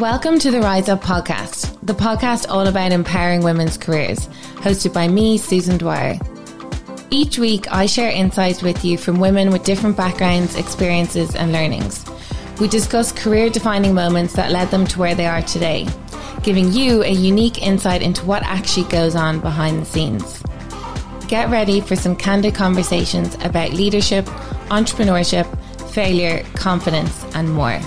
Welcome to the Rise Up podcast, the podcast all about empowering women's careers, hosted by me, Susan Dwyer. Each week, I share insights with you from women with different backgrounds, experiences, and learnings. We discuss career defining moments that led them to where they are today, giving you a unique insight into what actually goes on behind the scenes. Get ready for some candid conversations about leadership, entrepreneurship, failure, confidence, and more.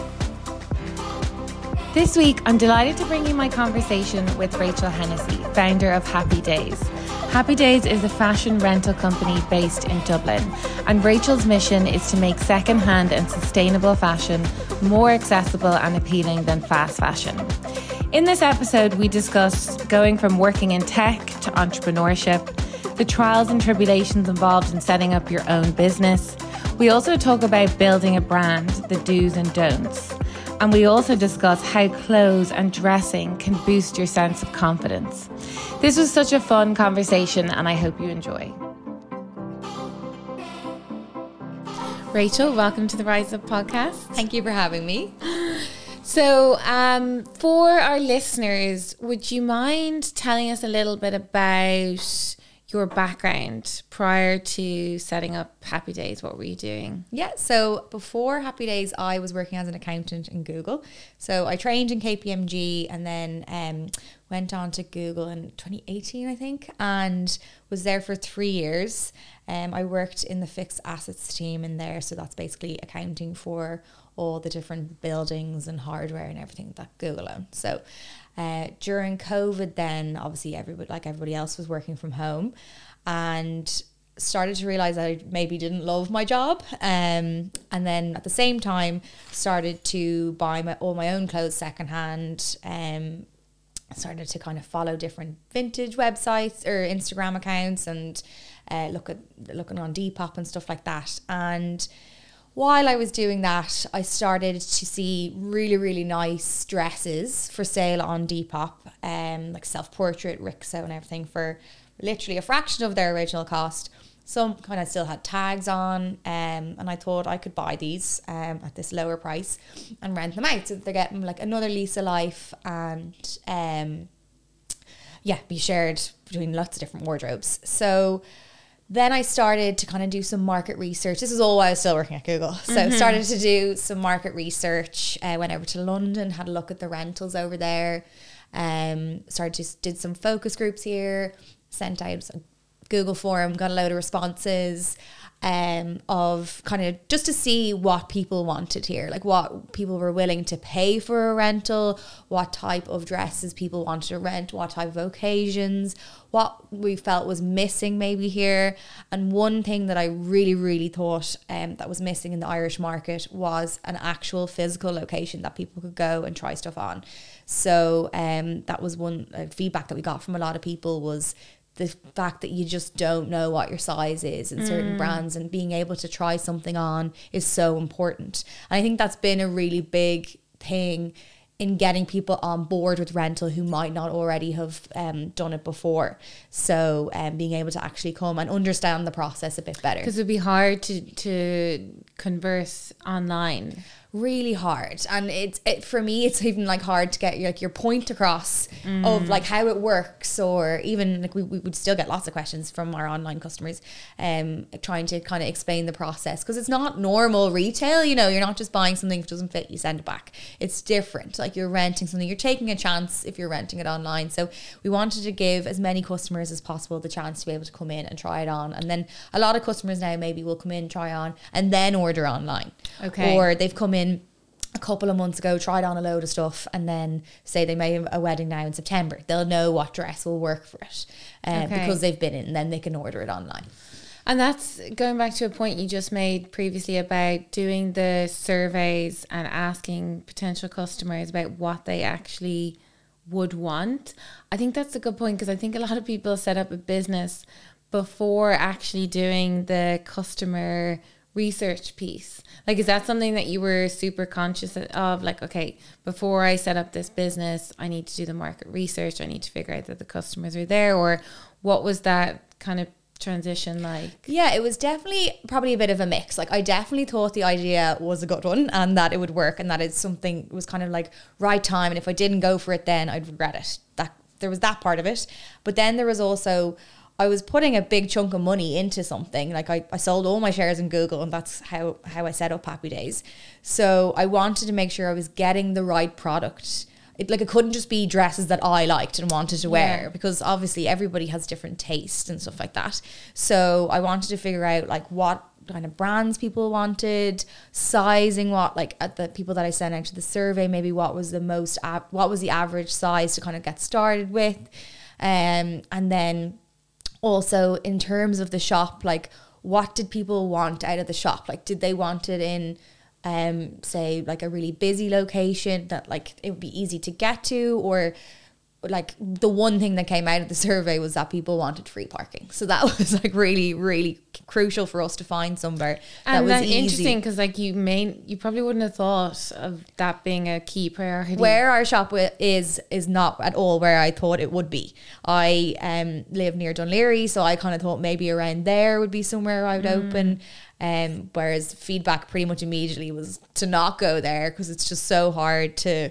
This week, I'm delighted to bring you my conversation with Rachel Hennessy, founder of Happy Days. Happy Days is a fashion rental company based in Dublin, and Rachel's mission is to make secondhand and sustainable fashion more accessible and appealing than fast fashion. In this episode, we discuss going from working in tech to entrepreneurship, the trials and tribulations involved in setting up your own business. We also talk about building a brand, the do's and don'ts. And we also discuss how clothes and dressing can boost your sense of confidence. This was such a fun conversation, and I hope you enjoy. Rachel, welcome to the Rise Up podcast. Thank you for having me. So, um, for our listeners, would you mind telling us a little bit about your background prior to setting up Happy Days. What were you doing? Yeah, so before Happy Days, I was working as an accountant in Google. So I trained in KPMG and then um, went on to Google in 2018, I think, and was there for three years. Um, I worked in the fixed assets team in there. So that's basically accounting for all the different buildings and hardware and everything that Google owns. So uh, during COVID, then obviously everybody, like everybody else, was working from home, and started to realize I maybe didn't love my job. Um, and then at the same time, started to buy my all my own clothes secondhand. Um, started to kind of follow different vintage websites or Instagram accounts and uh, look at looking on Depop and stuff like that. And while I was doing that, I started to see really, really nice dresses for sale on Depop, um, like self portrait, Rixo, and everything for literally a fraction of their original cost. Some kind of still had tags on, um, and I thought I could buy these um, at this lower price and rent them out so they're getting like another lease of life and um, yeah, be shared between lots of different wardrobes. So then I started to kind of do some market research. This is all while I was still working at Google. So mm-hmm. started to do some market research. I uh, went over to London, had a look at the rentals over there. Um, started to did some focus groups here. Sent out a Google form, got a load of responses um, of kind of just to see what people wanted here, like what people were willing to pay for a rental, what type of dresses people wanted to rent, what type of occasions, what we felt was missing maybe here. And one thing that I really, really thought um, that was missing in the Irish market was an actual physical location that people could go and try stuff on. So um, that was one uh, feedback that we got from a lot of people was the fact that you just don't know what your size is in certain mm. brands and being able to try something on is so important. And I think that's been a really big thing in getting people on board with rental who might not already have um, done it before. So um, being able to actually come and understand the process a bit better. Because it'd be hard to, to converse online really hard. And it's it for me it's even like hard to get your, like your point across mm. of like how it works or even like we, we would still get lots of questions from our online customers um trying to kind of explain the process. Because it's not normal retail you know you're not just buying something if it doesn't fit you send it back. It's different. Like you're renting something you're taking a chance if you're renting it online. So we wanted to give as many customers as possible the chance to be able to come in and try it on. And then a lot of customers now maybe will come in try on and then order online. Okay. Or they've come in in a couple of months ago, tried on a load of stuff, and then say they may have a wedding now in September. They'll know what dress will work for it uh, okay. because they've been in, and then they can order it online. And that's going back to a point you just made previously about doing the surveys and asking potential customers about what they actually would want. I think that's a good point because I think a lot of people set up a business before actually doing the customer research piece? Like, is that something that you were super conscious of? Like, okay, before I set up this business, I need to do the market research. I need to figure out that the customers are there. Or what was that kind of transition like? Yeah, it was definitely probably a bit of a mix. Like I definitely thought the idea was a good one and that it would work and that it's something it was kind of like right time and if I didn't go for it then I'd regret it. That there was that part of it. But then there was also I was putting a big chunk of money into something. Like I, I sold all my shares in Google and that's how, how I set up Happy Days. So I wanted to make sure I was getting the right product. It, like it couldn't just be dresses that I liked and wanted to wear Yeah. because obviously everybody has different tastes and stuff like that. So I wanted to figure out like what kind of brands people wanted, sizing what like at the people that I sent out to the survey, maybe what was the most what was the average size to kind of get started with, um, and then also in terms of the shop, like what did people want out of the shop? Like did they want it in um say like a really busy location that like it would be easy to get to or like the one thing that came out of the survey was that people wanted free parking. So that was like really, really crucial for us to find somewhere that And was that's interesting because like you may you probably wouldn't have thought of that being a key priority. Where our shop is is not at all where I thought it would be. I um live near Dún Laoghaire, so I kind of thought maybe around there would be somewhere I would Mm. open. Um, whereas feedback pretty much immediately was to not go there because it's just so hard to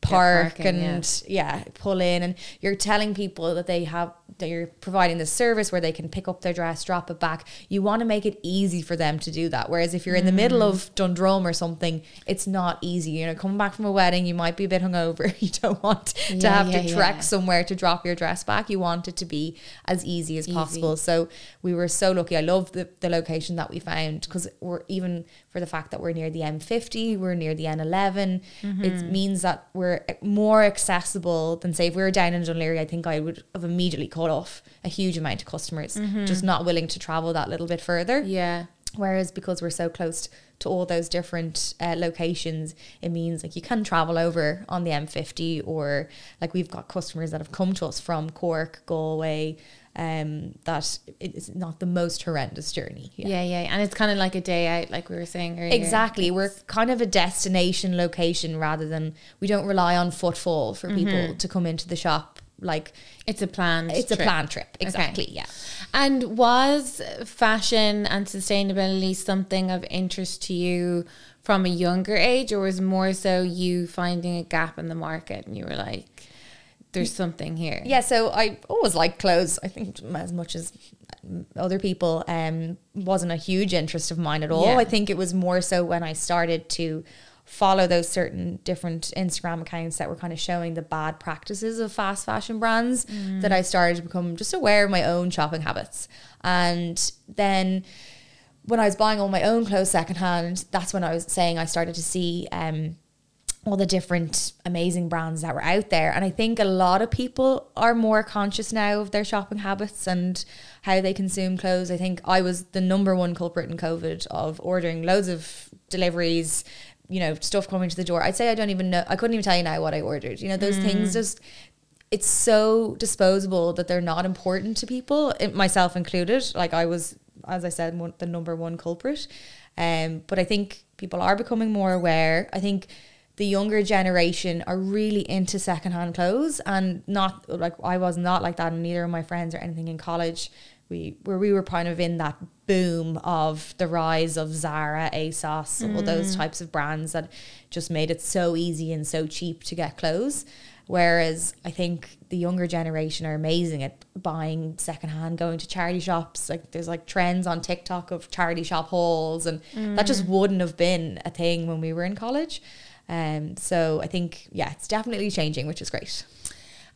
park parking, and yeah. pull in and you're telling people that they have that you're providing this service where they can pick up their dress drop it back you want to make it easy for them to do that whereas if you're in the middle Mm. of Dundrum or something it's not easy you know coming back from a wedding you might be a bit hungover you don't want to have yeah, to trek yeah. somewhere to drop your dress back you want it to be as easy as Easy. possible so we were so lucky I love the, the location that we found because we're even for the fact that we're near the M50 we're near the N11 Mm-hmm. it means that we're more accessible than say if we were down in Dún Laoghaire I think I would have immediately cut off a huge amount of customers Mm-hmm. just not willing to travel that little bit further yeah. Whereas because we're so close to all those different uh, locations, it means like you can travel over on the M50 or like we've got customers that have come to us from Cork, Galway, um, that it is not the most horrendous journey. yeah, yeah, and it's kind of like a day out, like we were saying earlier. Exactly. We're kind of a destination location rather than we don't rely on footfall for people to come into the shop. Like It's a planned. it's trip. a planned trip. Exactly. Yeah. And was fashion and sustainability something of interest to you from a younger age, or was more so you finding a gap in the market and you were like, "There's something here." Yeah, so I always liked clothes. I think as much as other people, um, wasn't a huge interest of mine at all. Yeah. I think it was more so when I started to follow those certain different Instagram accounts that were kind of showing the bad practices of fast fashion brands that I started to become just aware of my own shopping habits. And then when I was buying all my own clothes secondhand, that's when I was saying I started to see um, all the different amazing brands that were out there. And I think a lot of people are more conscious now of their shopping habits and how they consume clothes. I think I was the number one culprit in COVID of ordering loads of deliveries, you know, stuff coming to the door. I'd say I don't even know, I couldn't even tell you now what I ordered. You know, those things just, it's so disposable that they're not important to people, myself included. Like I was, as I said, one, the number one culprit. Um, but I think people are becoming more aware. I think the younger generation are really into secondhand clothes and not like I was not like that and neither of my friends or anything in college. We where we were kind of in that boom of the rise of Zara, ASOS, all mm. those types of brands that just made it so easy and so cheap to get clothes. Whereas I think the younger generation are amazing at buying secondhand, going to charity shops. Like there's like trends on TikTok of charity shop hauls, and that just mm. wouldn't have been a thing when we were in college. Um, so I think yeah, it's definitely changing, which is great.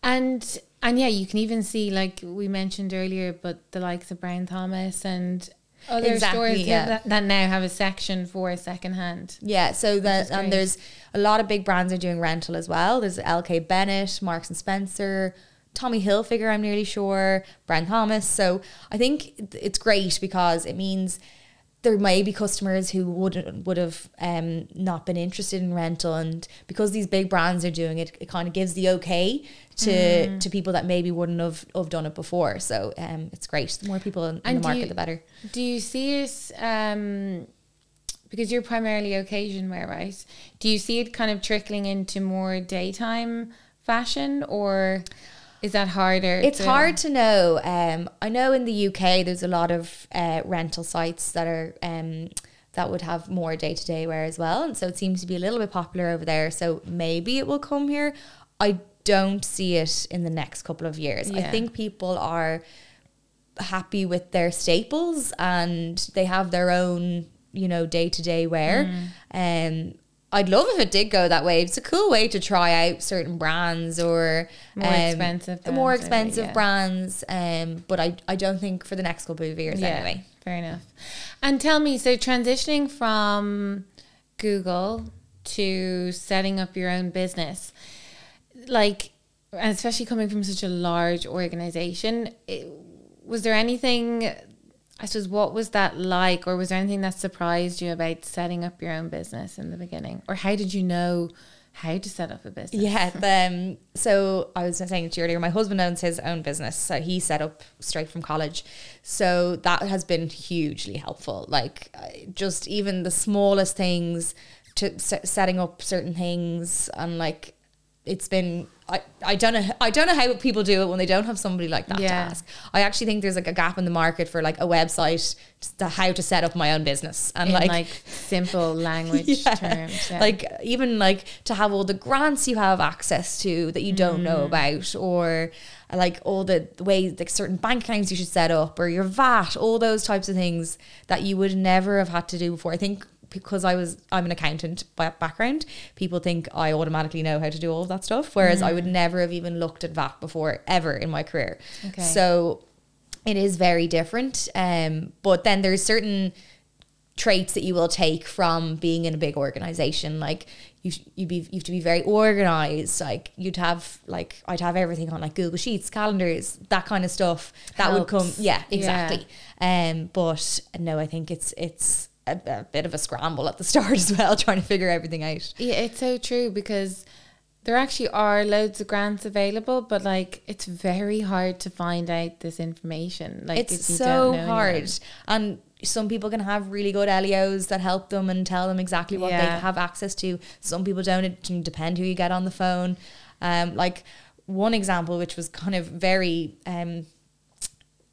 And and yeah, you can even see like we mentioned earlier, but the likes of Brown Thomas and other Exactly, stores yeah. that, that now have a section for secondhand. Yeah, so that and there's a lot of big brands are doing rental as well. There's LK Bennett, Marks and Spencer, Tommy Hilfiger, I'm nearly sure, Brown Thomas. So I think it's great because it means there may be customers who would would have um, not been interested in rental, and because these big brands are doing it, it kind of gives the okay to Mm. to people that maybe wouldn't have, have done it before. So um, it's great. The more people in, in the market, you- the better. Do you see it um because you're primarily occasion wear, right? Do you see it kind of trickling into more daytime fashion or Is that harder? It's to- hard to know. Um, I know in the UK there's a lot of uh, rental sites that are um, that would have more day to day wear as well, and so it seems to be a little bit popular over there. So maybe it will come here. I don't see it in the next couple of years. I think people are happy with their staples and they have their own, you know, day to day wear. Mm. Um, I'd love if it did go that way. It's a cool way to try out certain brands or More um, expensive the more brands, maybe, expensive yeah. brands. Um, but I, I don't think for the next couple of years anyway. Fair enough. And tell me, so transitioning from Google to setting up your own business, like, especially coming from such a large organization, it, was there anything, I suppose, what was that like? Or was there anything that surprised you about setting up your own business in the beginning? Or how did you know how to set up a business? Yeah. The, um, so I was saying to you earlier, my husband owns his own business. So he set up straight from college. So that has been hugely helpful. Like just even the smallest things to s- setting up certain things and like it's been I, I don't know I don't know how people do it when they don't have somebody like that to ask. I actually think there's like a gap in the market for like a website to how to set up my own business and In like, like, simple language Yeah. terms. yeah. like even like to have all the grants you have access to that you don't Mm. know about or like all the, the ways like certain bank accounts you should set up or your VAT all those types of things that you would never have had to do before I think because I was I'm an accountant by background people think I automatically know how to do all of that stuff whereas I would never have even looked at VAT before ever in my career Okay. so it is very different um but then there's certain traits that you will take from being in a big organization like you you be you have to be very organized like you'd have like I'd have everything on like Google Sheets calendars that kind of stuff that would come Helps. yeah Yeah. exactly um but no I think it's it's a, a bit of a scramble at the start as well trying to figure everything out. Yeah, it's so true because there actually are loads of grants available, but like it's very hard to find out this information. Like it's so hard anyone. and some people can have really good LEOs that help them and tell them exactly what they have access to. Some people don't. It can depend who you get on the phone. Um like one example which was kind of very um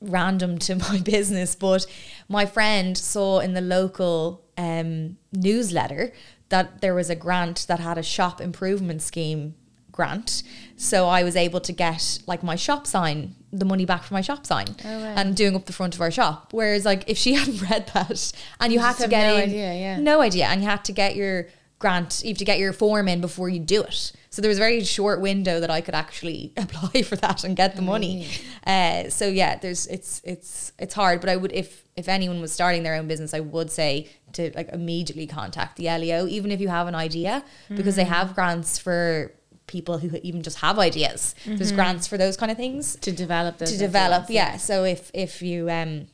random to my business but my friend saw in the local um newsletter that there was a grant that had a shop improvement scheme grant so i was able to get like my shop sign the money back for my shop sign Oh, wow. and doing up the front of our shop whereas like if she hadn't read that and you, You had to get no in idea, yeah. no idea and you had to get your grant you have to get your form in before you do it. So there was a very short window that i could actually apply for that and get the money. Uh, so yeah there's it's it's it's hard but i would if if anyone was starting their own business i would say to like immediately contact the LEO even if you have an idea because they have grants for people who even just have ideas. There's grants for those kind of things. To develop those to develop ideas. yeah. So if if you um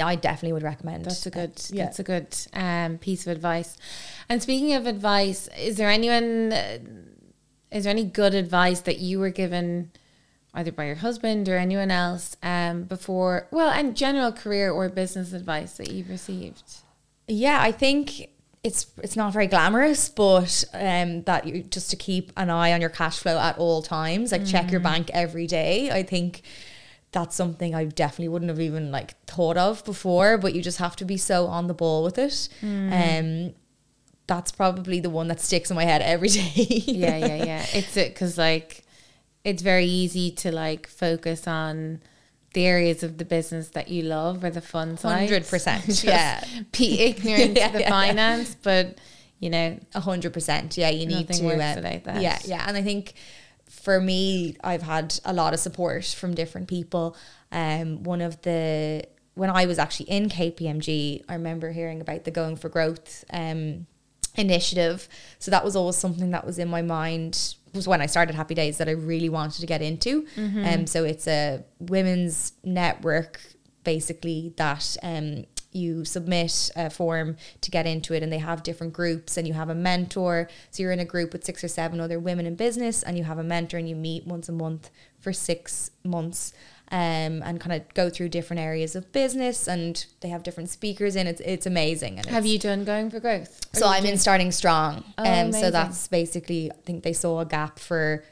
i definitely would recommend That's a good. yeah. That's a good um, piece of advice. And speaking of advice, is there anyone? uh, Is there any good advice that you were given, either by your husband or anyone else, um, before? Well, and general career or business advice that you've received. Yeah, I think it's it's not very glamorous, but um, that you just to keep an eye on your cash flow at all times, like check your bank every day. I think that's something I definitely wouldn't have even like thought of before, but you just have to be so on the ball with it. Um, that's probably the one that sticks in my head every day. yeah, yeah, yeah. It's it because like it's very easy to like focus on the areas of the business that you love or the fun side. 100%, yeah. Be ignorant Yeah, to the yeah, yeah. finance, but you know, A hundred percent. Yeah, you need to. um, that. Yeah, yeah, and I think for me, I've had a lot of support from different people. Um, one of the when I was actually in KPMG, I remember hearing about the Going for Growth um, initiative. So that was always something that was in my mind. Was when I started Happy Days that I really wanted to get into. Mm-hmm. Um, so it's a women's network basically that um, you submit a form to get into it and they have different groups and you have a mentor. So you're in a group with six or seven other women in business and you have a mentor and you meet once a month for six months um, and kind of go through different areas of business and they have different speakers in. It's it's amazing and have you done going for growth? So I'm in starting strong Oh, um so that's basically I think they saw a gap for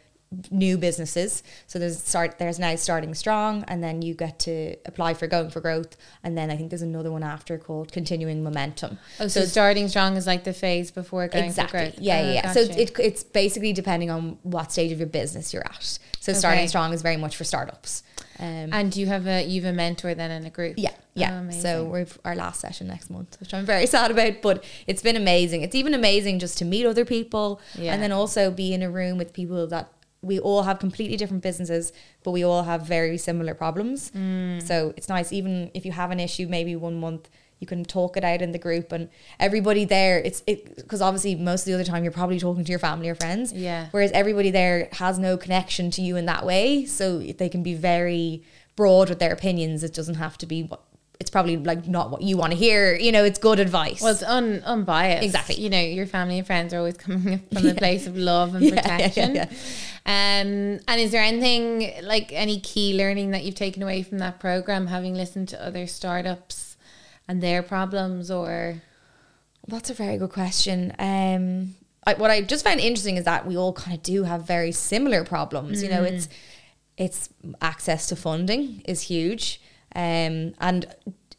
new businesses. So there's start there's now starting strong, and then you get to apply for going for growth, and then I think there's another one after called continuing momentum. Oh, so, starting strong is like the phase before going exactly. for growth. Yeah, Oh, yeah. yeah. So it, it's basically depending on what stage of your business you're at. So Okay. starting strong is very much for startups. Um, and you have a you've a mentor then in a group. yeah, Oh, yeah. amazing. so we've our last session next month, which I'm very sad about. But it's been amazing. It's even amazing just to meet other people, Yeah. and then also be in a room with people that we all have completely different businesses, but we all have very similar problems. Mm. So it's nice, even if you have an issue, maybe one month. You can talk it out in the group, and everybody there. It's it because obviously most of the other time you're probably talking to your family or friends. Yeah. Whereas everybody there has no connection to you in that way, so they can be very broad with their opinions. It doesn't have to be what it's probably like not what you want to hear. You know, it's good advice. Well, it's un, unbiased. Exactly. You know, your family and friends are always coming from a place of love and Yeah, yeah, protection. yeah, Um, and is there anything like any key learning that you've taken away from that program, having listened to other startups and their problems, or That's a very good question. Um, I, what I just found interesting is that we all kind of do have very similar problems. You know, it's it's access to funding is huge, um, and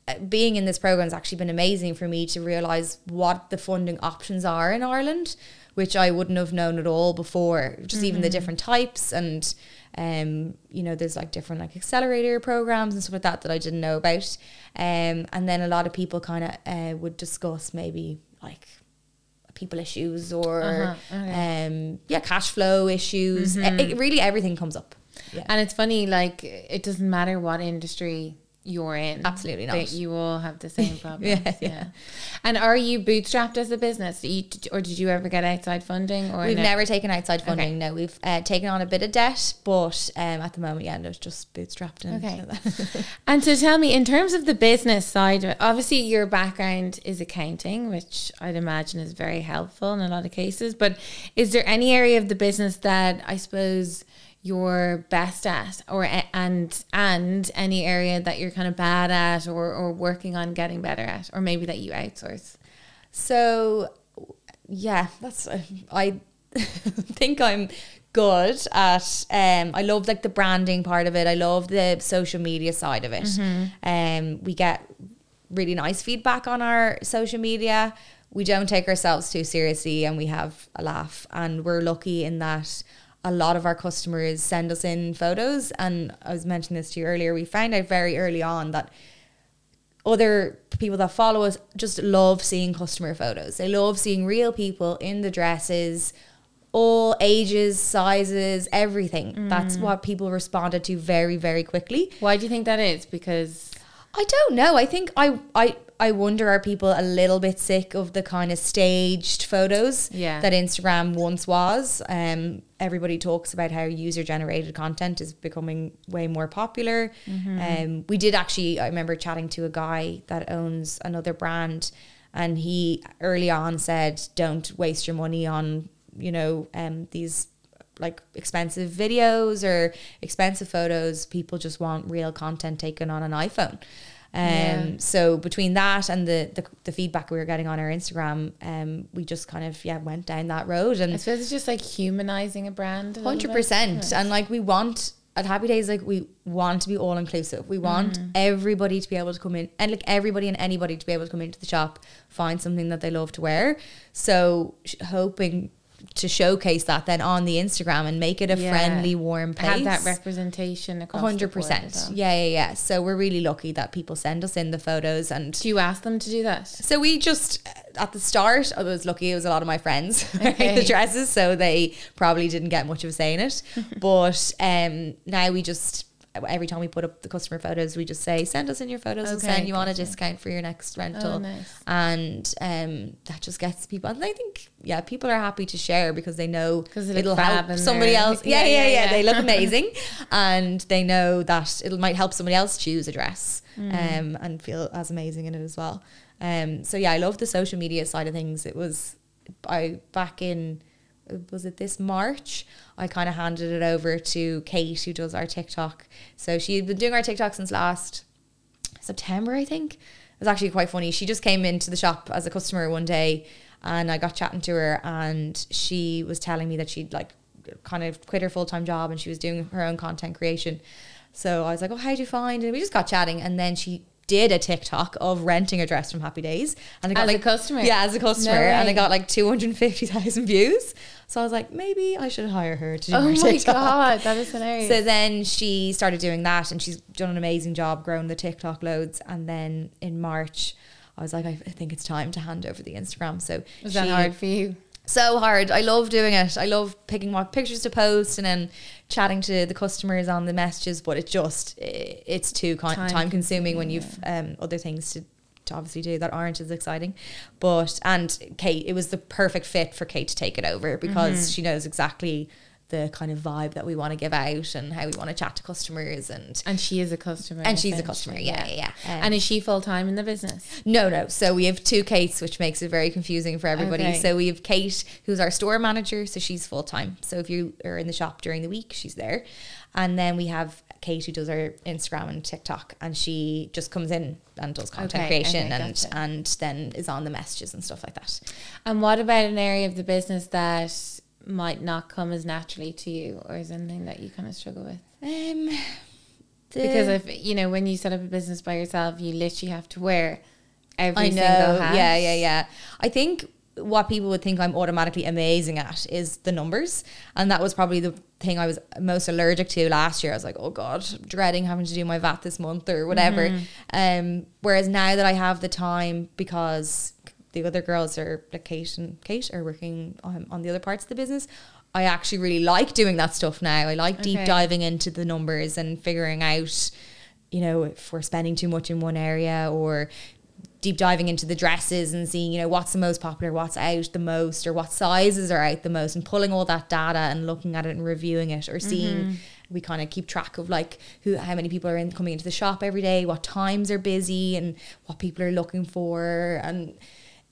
uh, being in this program has actually been amazing for me to realize what the funding options are in Ireland, which I wouldn't have known at all before. Just even the different types and. Um, you know, there's like different like accelerator programs and stuff like that that I didn't know about. Um, and then a lot of people kind of uh, would discuss maybe like people issues or Uh-huh, okay. um, yeah, cash flow issues. Mm-hmm. E- it- really, everything comes up. Yeah. and it's funny, like it doesn't matter what industry you're in. Absolutely that not. You all have the same problems. Yeah, yeah, yeah. And are you bootstrapped as a business, You- or did you ever get outside funding? Or We've no? never taken outside funding. Okay. No, we've uh, taken on a bit of debt, but um, at the moment, yeah, no, it's just bootstrapped. And Okay. And so tell me, in terms of the business side of it, obviously your background is accounting, which I'd imagine is very helpful in a lot of cases. But is there any area of the business that I suppose you're best at, or and and any area that you're kind of bad at, or or working on getting better at, or maybe that you outsource? So, yeah, that's I think I'm good at. Um, I love like the branding part of it. I love the social media side of it. Um, we get really nice feedback on our social media. We don't take ourselves too seriously, and we have a laugh. And we're lucky in that a lot of our customers send us in photos. And I was mentioning this to you earlier. We found out very early on that other people that follow us just love seeing customer photos. They love seeing real people in the dresses, all ages, sizes, everything. That's mm. what people responded to very, very quickly. Why do you think that is? Because I don't know. I think I I I wonder are people a little bit sick of the kind of staged photos Yeah. that Instagram once was. Um, everybody talks about how user generated content is becoming way more popular. Um, we did actually. I remember chatting to a guy that owns another brand, and he early on said, "Don't waste your money on you know um, these." like expensive videos or expensive photos people just want real content taken on an iphone um, Yeah. so between that and the, the the feedback we were getting on our Instagram, um, we just kind of yeah went down that road And I suppose it's just like humanizing a brand. hundred percent. And like we want at Happy Days, like we want to be all inclusive. We want Mm-hmm. everybody to be able to come in and like everybody and anybody to be able to come into the shop, find something that they love to wear. So sh- hoping to showcase that then on the Instagram and make it a Yeah. friendly, warm place. Have that representation across 100%. well. Yeah, yeah, yeah. So we're really lucky that people send us in the photos and Do you ask them to do that? so we just at the start, I was lucky. It was a lot of my friends Okay. the dresses, so they probably didn't get much of a say in it. but um, now we just every time we put up the customer photos, we just say send us in your photos and Okay, send you on a discount for your next rental. Oh, nice. And um, that just gets people. And I think yeah, people are happy to share because they know it'll help somebody else. Yeah, Yeah, yeah, yeah, yeah. yeah. They look amazing, and they know that it might help somebody else choose a dress Mm. um, and feel as amazing in it as well. Um, so yeah, I love the social media side of things. It was I back in was it this March? I kind of handed it over to Kate, who does our TikTok. So she'd been doing our TikTok since last September, I think. It was actually quite funny. She just came into the shop as a customer one day, and I got chatting to her, and she was telling me that she'd like kind of quit her full time job and she was doing her own content creation. So I was like, "Oh, how do you find?" And we just got chatting, and then she did a TikTok of renting a dress from Happy Days, and I got As a customer? Yeah, as a customer, No and I got like two hundred fifty thousand views. So I was like, maybe I should hire her to do Oh my TikTok. god, that is hilarious. So then she started doing that, and she's done an amazing job growing the TikTok loads. And then in March, I was like, I I think it's time to hand over the Instagram. So was that hard for you? So hard. I love doing it. I love picking what pictures to post and then chatting to the customers on the messages. But it just it's too con- Time time, consuming when you've um, other things to, to obviously do that aren't as exciting. But and Kate, it was the perfect fit for Kate to take it over because she knows exactly the kind of vibe that we want to give out and how we want to chat to customers and And she is a customer. and she's a customer. Yeah, yeah. yeah. Um, and is she full time in the business? no, no. So we have two Kates, which makes it very confusing for everybody. Okay. So we have Kate, who's our store manager. So she's full time. So if you are in the shop during the week, she's there. And then we have Kate, who does our Instagram and TikTok, and she just comes in and does content Okay, creation okay, and gotcha. and then is on the messages and stuff like that. And what about an area of the business that might not come as naturally to you, or is anything that you kind of struggle with? Um, Because if you know, when you set up a business by yourself, you literally have to wear every I know. single hat. Yeah, yeah, yeah. I think what people would think I'm automatically amazing at is the numbers. And that was probably the thing I was most allergic to last year. I was like, oh God, dreading having to do my VAT this month or whatever. Mm-hmm. Um, whereas now that I have the time because the other girls are like Kate and Kate are working on, on the other parts of the business. I actually really like doing that stuff now. I like deep diving into the numbers and figuring out, you know, if we're spending too much in one area or deep diving into the dresses and seeing, you know, what's the most popular, what's out the most, or what sizes are out the most, and pulling all that data and looking at it and reviewing it, or seeing. Mm-hmm. We kind of keep track of like who, how many people are in coming into the shop every day, what times are busy, and what people are looking for, and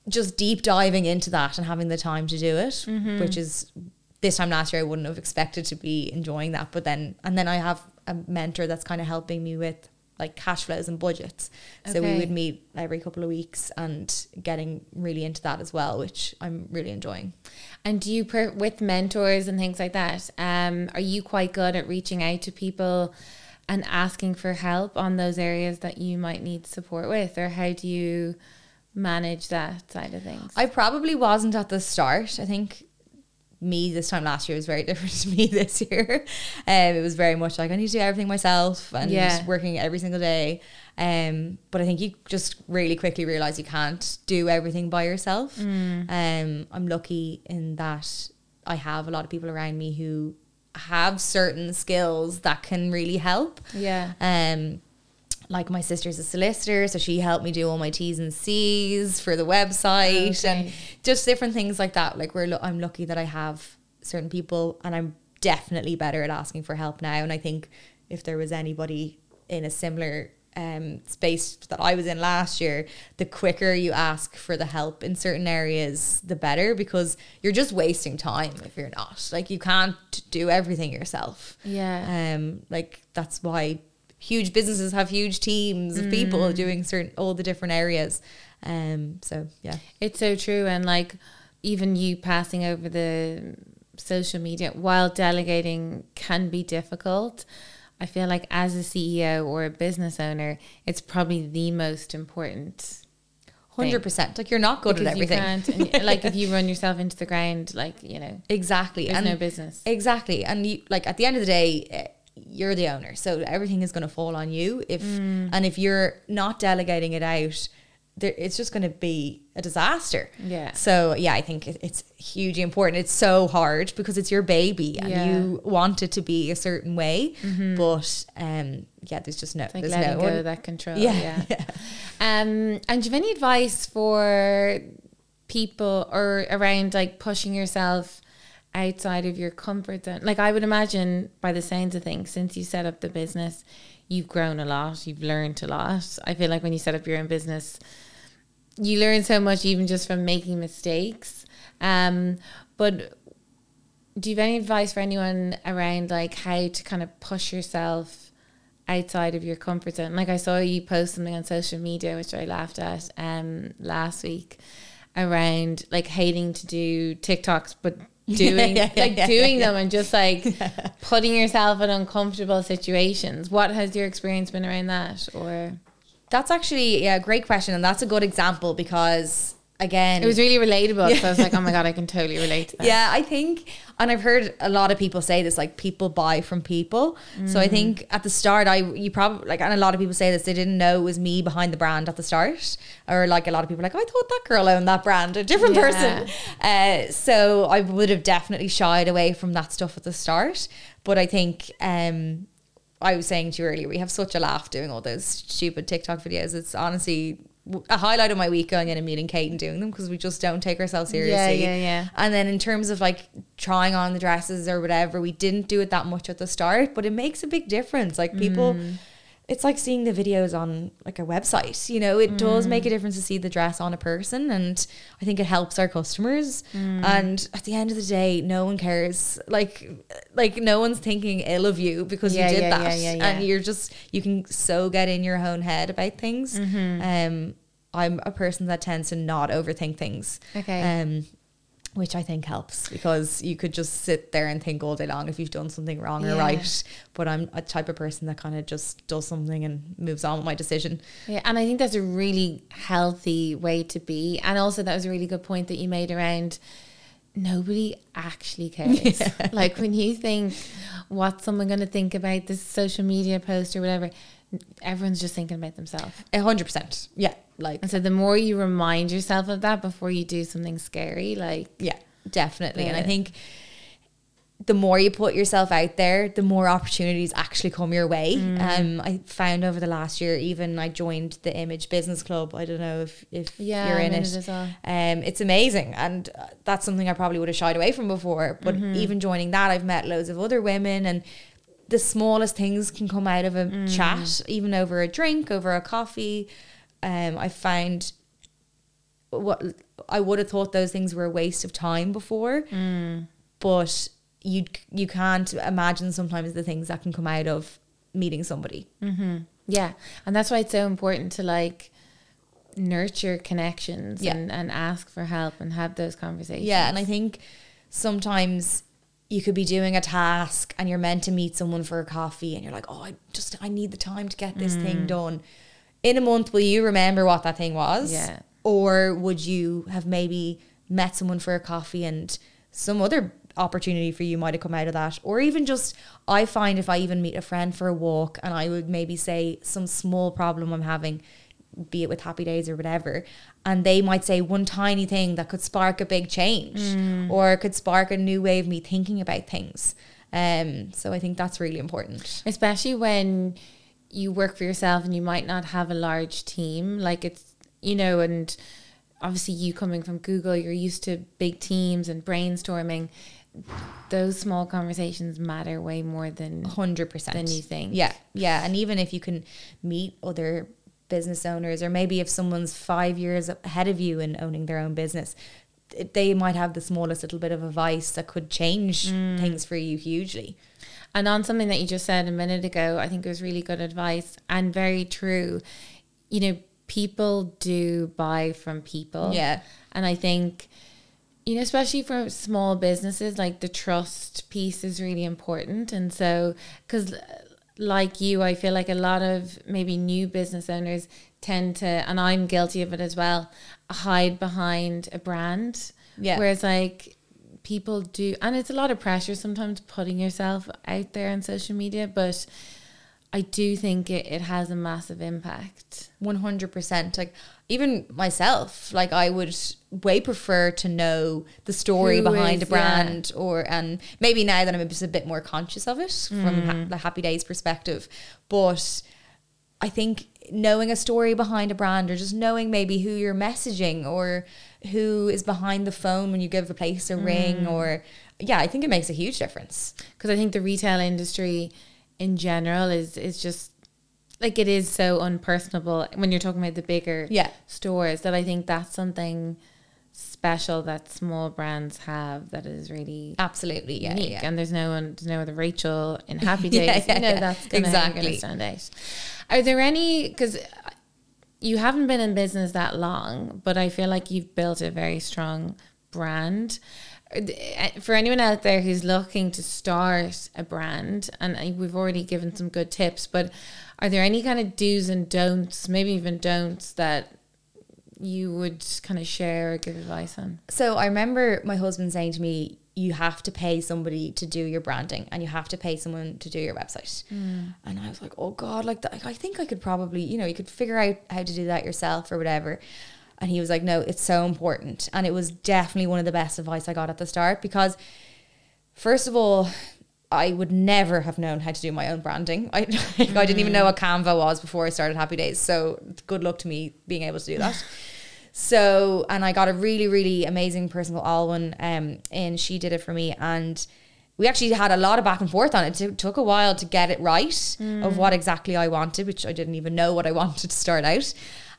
just deep diving into that and having the time to do it, which is this time last year I wouldn't have expected to be enjoying that. But then and then I have a mentor that's kind of helping me with like cash flows and budgets. So we would meet every couple of weeks and getting really into that as well, which I'm really enjoying. And do you per- with mentors and things like that? Um, are you quite good at reaching out to people and asking for help on those areas that you might need support with, or how do you manage that side of things? I probably wasn't at the start. I think me this time last year was very different to me this year. Um, it was very much like I need to do everything myself and Yeah. working every single day. Um, but I think you just really quickly realize you can't do everything by yourself. Um, I'm lucky in that I have a lot of people around me who have certain skills that can really help. yeah. Um, like my sister's a solicitor, so she helped me do all my T's and C's for the website and just different things like that. Like we're, lu- I'm lucky that I have certain people, and I'm definitely better at asking for help now. And I think if there was anybody in a similar um, space that I was in last year, the quicker you ask for the help in certain areas, the better because you're just wasting time if you're not. Like you can't do everything yourself. Yeah. Um, like that's why huge businesses have huge teams of people doing certain all the different areas. Um, so yeah, It's so true. And like, even you passing over the social media while delegating can be difficult. I feel like as a CEO or a business owner, it's probably the most important. hundred percent. Like you're not good at because you everything. can't- and like if you run yourself into the ground, like you know, Exactly, there's and no business. exactly, and you like at the end of the day. You're the owner, so everything is going to fall on you. If Mm. and if you're not delegating it out, there, it's just going to be a disaster. Yeah. So yeah, I think it- it's hugely important. It's so hard because it's your baby and Yeah. Mm-hmm. you want it to be a certain way, but um, yeah, there's just no, like there's letting no go that control. Yeah, Yeah. Um, and do you have any advice for people or around like pushing yourself outside of your comfort zone? Like I would imagine by the sounds of things, since you set up the business, you've grown a lot, you've learned a lot. I feel like when you set up your own business, you learn so much even just from making mistakes. Um, but do you have any advice for anyone around like how to kind of push yourself outside of your comfort zone? Like I saw you post something on social media, which I laughed at um last week, around like hating to do TikToks, but doing Yeah, yeah, like yeah, doing them and just like putting yourself in uncomfortable situations. What has your experience been around that? Or That's actually yeah, a great question, and that's a good example because again, it was really relatable. So I was like, oh my god, I can totally relate to that. Yeah, I think, and I've heard a lot of people say this, like people buy from people. So I Mm. think at the start, I you probably like, and a lot of people say this, they didn't know it was me behind the brand at the start, or like a lot of people are like, "Oh, I thought that girl owned that brand, a different Yeah. person. Uh, so I would have definitely shied away from that stuff at the start, but I think. um I was saying to you earlier, we have such a laugh doing all those stupid TikTok videos. It's honestly a highlight of my week going in and meeting Kate and doing them because we just don't take ourselves seriously. yeah, yeah. yeah. And then in terms of like trying on the dresses or whatever, we didn't do it that much at the start, but it makes a big difference. Like people, Mm. it's like seeing the videos on like a website. You know, it does make Mm. a difference to see the dress on a person, and I think it helps our customers. Mm. And at the end of the day, no one cares. Like, like no one's thinking ill of you because Yeah, you did yeah, that, yeah, and you're just you can so get in your own head about things. Mm-hmm. Um, I'm a person that tends to not overthink things. Okay. Um, which I think helps because you could just sit there and think all day long if you've done something wrong or right. But I'm a type of person that kind of just does something and moves on with my decision. Yeah, and I think that's a really healthy way to be. And also, that was a really good point that you made around nobody actually cares. Like when you think, what's someone going to think about this social media post or whatever, everyone's just thinking about themselves. A hundred percent. Yeah. Like And so the more you remind yourself of that before you do something scary, like yeah, definitely. And I think the more you put yourself out there, the more opportunities actually come your way. Mm. Um, I found over the last year, even I joined the Image Business Club. I don't know if, if Yeah, you're in in it. it. Um, it's amazing, and uh, that's something I probably would have shied away from before. But Mm-hmm. even joining that, I've met loads of other women, and the smallest things can come out of a Mm. chat, even over a drink, over a coffee. Um, I find what I would have thought those things were a waste of time before, Mm. but you you can't imagine sometimes the things that can come out of meeting somebody. Yeah. And that's why it's so important to like nurture connections Yeah. and, and ask for help and have those conversations. Yeah, and I think sometimes you could be doing a task and you're meant to meet someone for a coffee and you're like, "Oh, I just I need the time to get this Mm. thing done." In a month, will you remember what that thing was? Yeah. Or would you have maybe met someone for a coffee and some other opportunity for you might have come out of that? Or even just I find if I even meet a friend for a walk and I would maybe say some small problem I'm having, be it with happy days or whatever, and they might say one tiny thing that could spark a big change or could spark a new way of me thinking about things. Um, so I think that's really important. especially when you work for yourself and you might not have a large team like it's you know and obviously you coming from google you're used to big teams and brainstorming those small conversations matter way more than Hundred percent Than you think. Yeah, yeah, and even if you can meet other business owners, or maybe if someone's five years ahead of you in owning their own business, they might have the smallest little bit of advice that could change Mm. things for you hugely. And on something that you just said a minute ago, I think it was really good advice and very true. You know, people do buy from people. Yeah. And I think, you know, especially for small businesses, like the trust piece is really important. And so, because like you, I feel like a lot of maybe new business owners tend to, and I'm guilty of it as well, hide behind a brand. Yeah. Whereas, like, people do, and it's a lot of pressure sometimes putting yourself out there on social media, but I do think it, it has a massive impact. One hundred percent. Like even myself, like I would way prefer to know the story Who behind is- a brand, or and maybe now that I'm just a bit more conscious of it from mm. ha- the Happy Days perspective, but I think knowing a story behind a brand, or just knowing maybe who you're messaging, or who is behind the phone when you give a place a ring, mm. or yeah, I think it makes a huge difference. because I think the retail industry in general is is just like it is so unpersonable when you're talking about the bigger Yeah. stores that I think that's something special that small brands have that is really Absolutely, yeah, unique yeah. and there's no one there's no other Rachel in Happy Yeah, Days yeah, you know yeah. that's gonna, Exactly. stand out are there any because you haven't been in business that long but I feel like you've built a very strong brand for anyone out there who's looking to start a brand, and we've already given some good tips, but are there any kind of do's and don'ts, maybe even don'ts that you would kind of share or give advice on? So I remember my husband saying to me, you have to pay somebody to do your branding and you have to pay someone to do your website. Mm. And I was like, oh God, like that, I think I could probably, you know, you could figure out how to do that yourself or whatever. And he was like, no, it's so important. And it was definitely one of the best advice I got at the start because, first of all, I would never have known how to do my own branding. I, mm. I didn't even know what Canva was before I started Happy Days. So good luck to me being able to do that. So, and I got a really, really amazing person called Alwyn, um, and she did it for me. And we actually had a lot of back and forth on it. It took a while to get it right mm. of what exactly I wanted, which I didn't even know what I wanted to start out.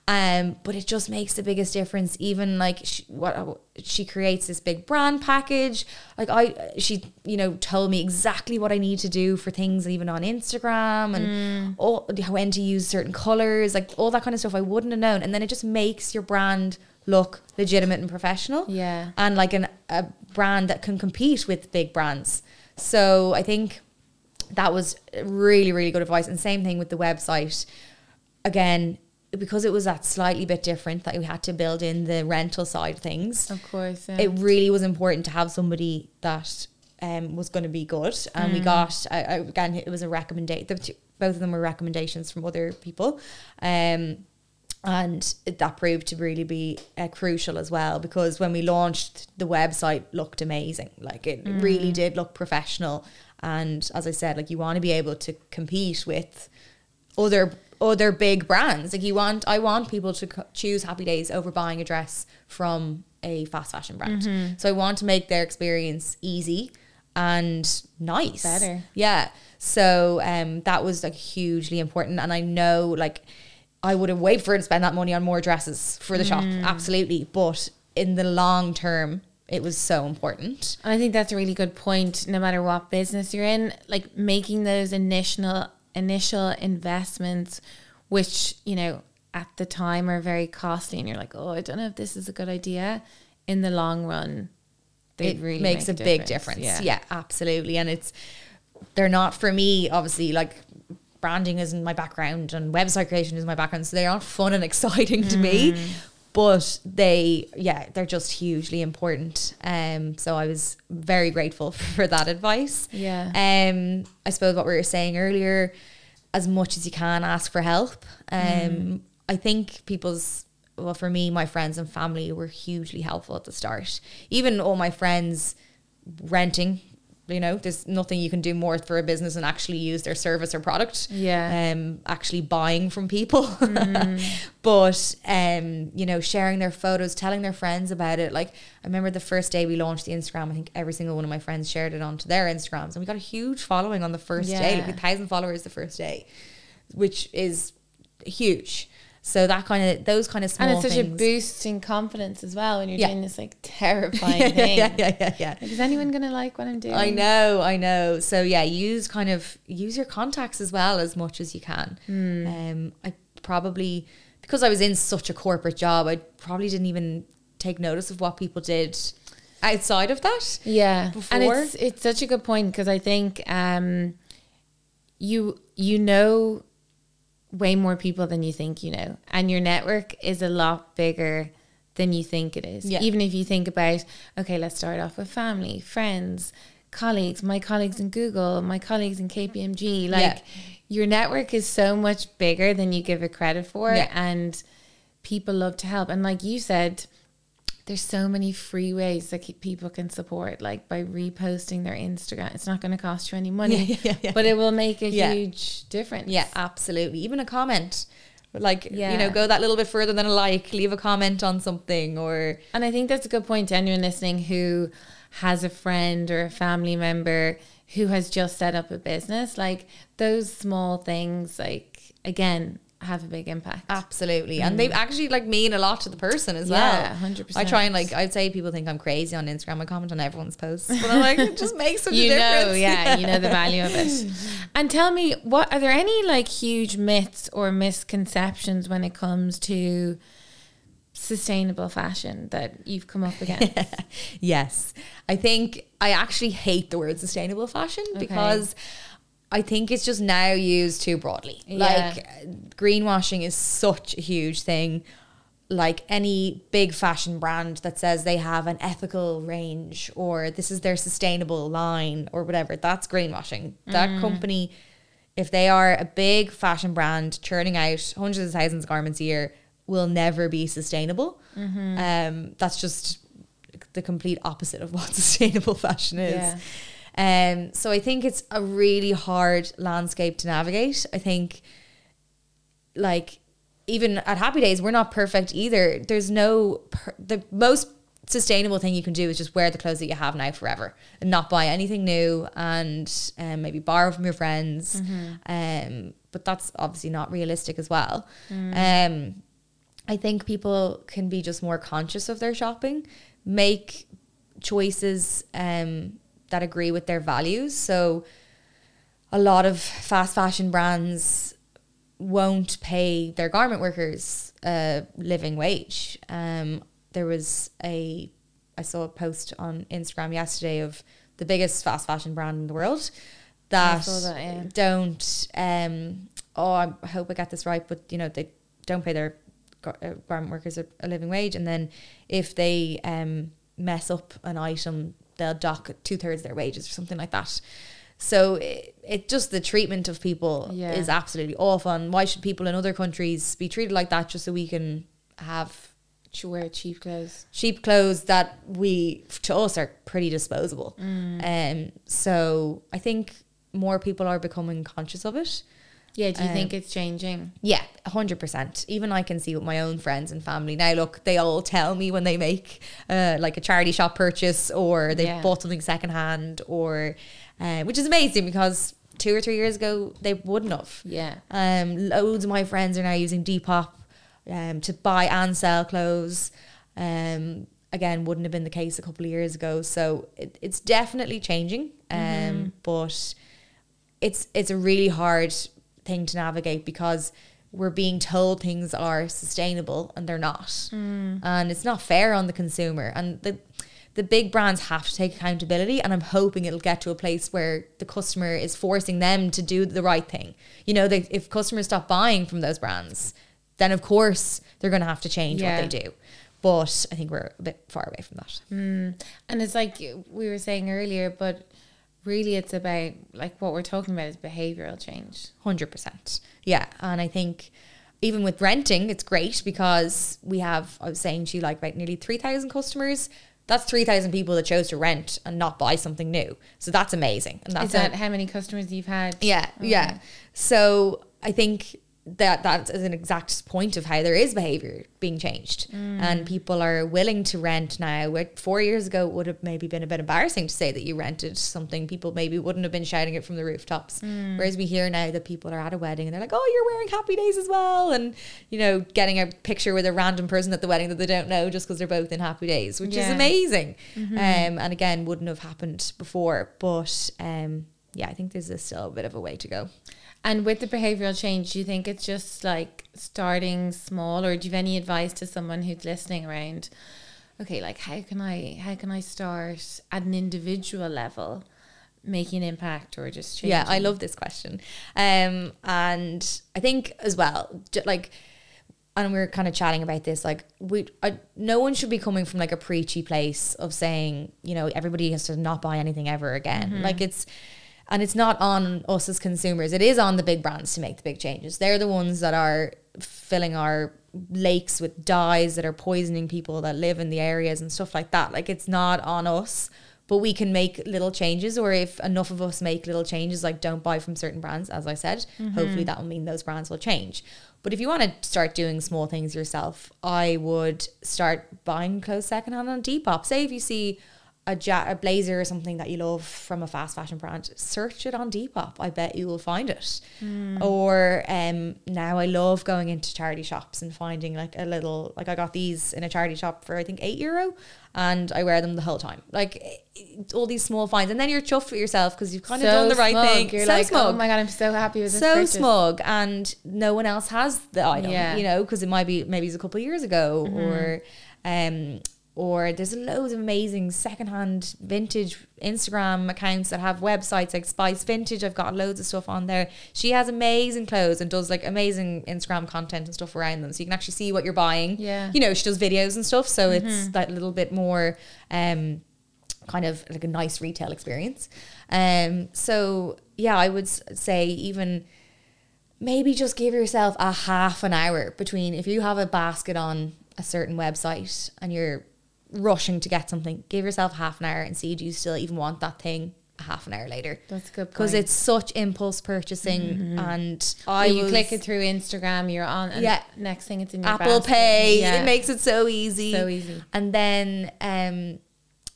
Um, but it just makes the biggest difference. Even like she, what she creates this big brand package. Like I, she you know told me exactly what I need to do for things, even on Instagram and mm. all when to use certain colors, like all that kind of stuff. I wouldn't have known, and then it just makes your brand look legitimate and professional. Yeah, and like an a brand that can compete with big brands. So I think that was really really good advice. And same thing with the website. Again, because it was that slightly bit different that we had to build in the rental side of things. Of course, yeah. it really was important to have somebody that um, was going to be good, and mm. we got I, I, again it was a recommendation. Both of them were recommendations from other people, um, and that proved to really be uh, crucial as well because when we launched the website looked amazing, like it mm. really did look professional, and as I said, like you want to be able to compete with other other big brands. Like you want, I want people to co- choose Happy Days over buying a dress from a fast fashion brand. Mm-hmm. So I want to make their experience easy and nice. Better. Yeah. So um, that was like hugely important. And I know like I would have waited for her to spend that money on more dresses for the mm. shop. Absolutely. But in the long term, it was so important. And I think that's a really good point. No matter what business you're in, like making those initial initial investments, which, you know, at the time are very costly and you're like, oh, I don't know if this is a good idea. In the long run, it really makes make a, big difference. Yeah. yeah, absolutely. And it's, they're not for me, obviously, like branding isn't my background and website creation is my background. So they aren't fun and exciting to mm. me. But they, yeah, they're just hugely important. Um, so I was very grateful for that advice. Yeah. Um, I suppose what we were saying earlier, as much as you can, ask for help. Um, mm. I think people's well, for me, my friends and family were hugely helpful at the start. Even all my friends renting you know there's nothing you can do more for a business and actually use their service or product. Yeah. Um actually buying from people. Mm. but um you know sharing their photos telling their friends about it. Like i remember the first day we launched the instagram i think every single one of my friends shared it onto their instagrams and we got a huge following on the first yeah. day. Like a thousand followers the first day which is huge so that kind of those kind of small and it's such things. a boost in confidence as well when you're yeah. doing this like terrifying yeah, thing. Yeah, yeah, yeah, yeah. Like, is anyone gonna like what I'm doing? I know, I know. So yeah, use kind of use your contacts as well as much as you can. Mm. Um, I probably because I was in such a corporate job, I probably didn't even take notice of what people did outside of that. Yeah, before. and it's it's such a good point because I think um, you you know way more people than you think you know. And your network is a lot bigger than you think it is. Yeah. Even if you think about, okay, let's start off with family, friends, colleagues, my colleagues in Google, my colleagues in KPMG. Like yeah. your network is so much bigger than you give it credit for. Yeah. And people love to help. And like you said, there's so many free ways that people can support, like by reposting their Instagram. It's not going to cost you any money, yeah, yeah, yeah. but it will make a huge difference. Yeah, absolutely. Even a comment, like you know, go that little bit further than a like. Leave a comment on something, or and I think that's a good point to anyone listening who has a friend or a family member who has just set up a business. Like those small things, like again, have a big impact. Absolutely. Mm. And they actually like mean a lot to the person as well. yeah, well. 100%. I try and like, I'd say people think I'm crazy on Instagram. I comment on everyone's posts, but I'm like, it just makes such you a difference. Know, yeah, you know the value of it. And tell me, what are there any like huge myths or misconceptions when it comes to sustainable fashion that you've come up against? yes. I think I actually hate the word sustainable fashion Okay. because I think it's just now used too broadly. Yeah. Like greenwashing is such a huge thing. Like any big fashion brand that says they have an ethical range or this is their sustainable line or whatever, that's greenwashing. That company, if they are a big fashion brand churning out hundreds of thousands of garments a year, will never be sustainable. Um, that's just the complete opposite of what sustainable fashion is. Yeah. Um, so I think it's a really hard landscape to navigate. I think, like, even at Happy Days, we're not perfect either. There's no per- the most sustainable thing you can do is just wear the clothes that you have now forever and not buy anything new and um, maybe borrow from your friends. Um, but that's obviously not realistic as well. Um, I think people can be just more conscious of their shopping, make choices um, that agree with their values. So, a lot of fast fashion brands won't pay their garment workers a living wage. Um, there was a, I saw a post on Instagram yesterday of the biggest fast fashion brand in the world that, that, yeah. don't. Um, oh, I hope I get this right, but you know they don't pay their uh, garment workers a, a living wage, and then if they um, mess up an item, they'll dock two thirds their wages or something like that. So it, it just the treatment of people Yeah. is absolutely awful. And why should people in other countries be treated like that just so we can have To wear cheap clothes. cheap clothes that we to us are pretty disposable? Mm. Um, so I think more people are becoming conscious of it. Yeah, do you Um, think it's changing? Yeah, hundred percent. Even I can see with my own friends and family now. Look, they all tell me when they make uh, like a charity shop purchase or they Yeah. bought something secondhand, or uh, which is amazing because two or three years ago they wouldn't have. Yeah. Um, loads of my friends are now using Depop um, to buy and sell clothes. Um, again, wouldn't have been the case a couple of years ago. So it, it's definitely changing. Um, but it's it's a really hard thing to navigate because we're being told things are sustainable and they're not, mm. and it's not fair on the consumer. And the the big brands have to take accountability, and I'm hoping it'll get to a place where the customer is forcing them to do the right thing. You know, they, if customers stop buying from those brands, then of course they're going to have to change Yeah. what they do. But I think we're a bit far away from that. Mm. And it's like we were saying earlier, but really it's about like what we're talking about is behavioral change. Hundred percent. Yeah, and I think even with renting, it's great because we have. I was saying to you like about nearly three thousand customers. That's three thousand people that chose to rent and not buy something new. So that's amazing. And that's is that how many customers you've had? yeah, Okay. yeah. Mm. So I think that that is an exact point of how there is behavior being changed, Mm. and people are willing to rent now. Where four years ago it would have maybe been a bit embarrassing to say that you rented something. People maybe wouldn't have been shouting it from the rooftops. Mm. Whereas we hear now that people are at a wedding and they're like, "Oh, you're wearing Happy Days as well," and you know, getting a picture with a random person at the wedding that they don't know just because they're both in Happy Days, which is Yeah. amazing. Um, and again, wouldn't have happened before, but um, yeah, I think there's a still a bit of a way to go. And with the behavioral change, do you think it's just like starting small, or do you have any advice to someone who's listening around? Okay, like how can I how can I start at an individual level, making an impact or just changing? Yeah, I love this question. Um, and I think as well, like, and we were kind of chatting about this, like, we, I, no one should be coming from like a preachy place of saying, you know, everybody has to not buy anything ever again. Like, it's, and it's not on us as consumers. It is on the big brands to make the big changes. They're the ones that are filling our lakes with dyes that are poisoning people that live in the areas and stuff like that. Like, it's not on us but we can make little changes or if enough of us make little changes like don't buy from certain brands as i said mm-hmm. hopefully that will mean those brands will change but if you want to start doing small things yourself i would start buying clothes secondhand on depop say if you see a, ja- a blazer or something that you love from a fast fashion brand, search it on Depop. I bet you will find it. Or um, now I love going into charity shops and finding like a little like I got these in a charity shop for I think eight euro, and I wear them the whole time. Like it- all these small finds, and then you're chuffed with yourself because you've kind of done the right smug. thing. You're so like, smug oh my god, I'm so happy with this. so purchase. smug and no one else has the item Yeah. you know because it might be maybe it's a couple of years ago Mm-hmm. or um or there's loads of amazing secondhand vintage Instagram accounts that have websites like Spice Vintage. I've got loads of stuff on there. She has amazing clothes and does like amazing Instagram content and stuff around them. So you can actually see what you're buying. Yeah. Mm-hmm. You know, she does videos and stuff. So it's that little bit more um kind of like a nice retail experience. Um, so yeah, I would say even maybe just give yourself a half an hour between if you have a basket on a certain website and you're rushing to get something, give yourself half an hour and see do you still even want that thing half an hour later. That's a good Because it's such impulse purchasing and I you was- click it through Instagram, you're on, and Yeah. next thing it's in your Apple basket. Pay. Yeah. It makes it so easy. So easy. And then um,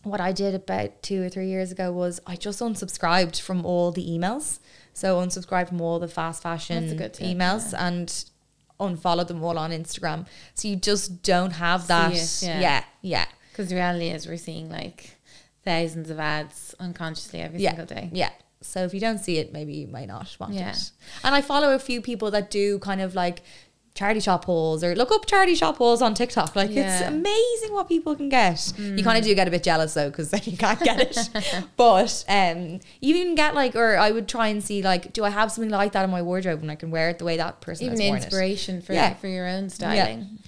what I did about two or three years ago was I just unsubscribed from all the emails. So unsubscribed from all the fast fashion That's a good tip, emails and unfollowed them all on Instagram. So you just don't have that. it, yeah. yeah, yeah. Because the reality is we're seeing like thousands of ads unconsciously every yeah, single day. Yeah. So if you don't see it, maybe you might not want Yeah. it. And I follow a few people that do kind of like charity shop hauls or look up charity shop hauls on TikTok. Like it's amazing what people can get. You kind of do get a bit jealous though because then you can't get it. but um, you can get like, or I would try and see like, do I have something like that in my wardrobe and I can wear it the way that person Even has worn it. inspiration for Yeah. for your own styling.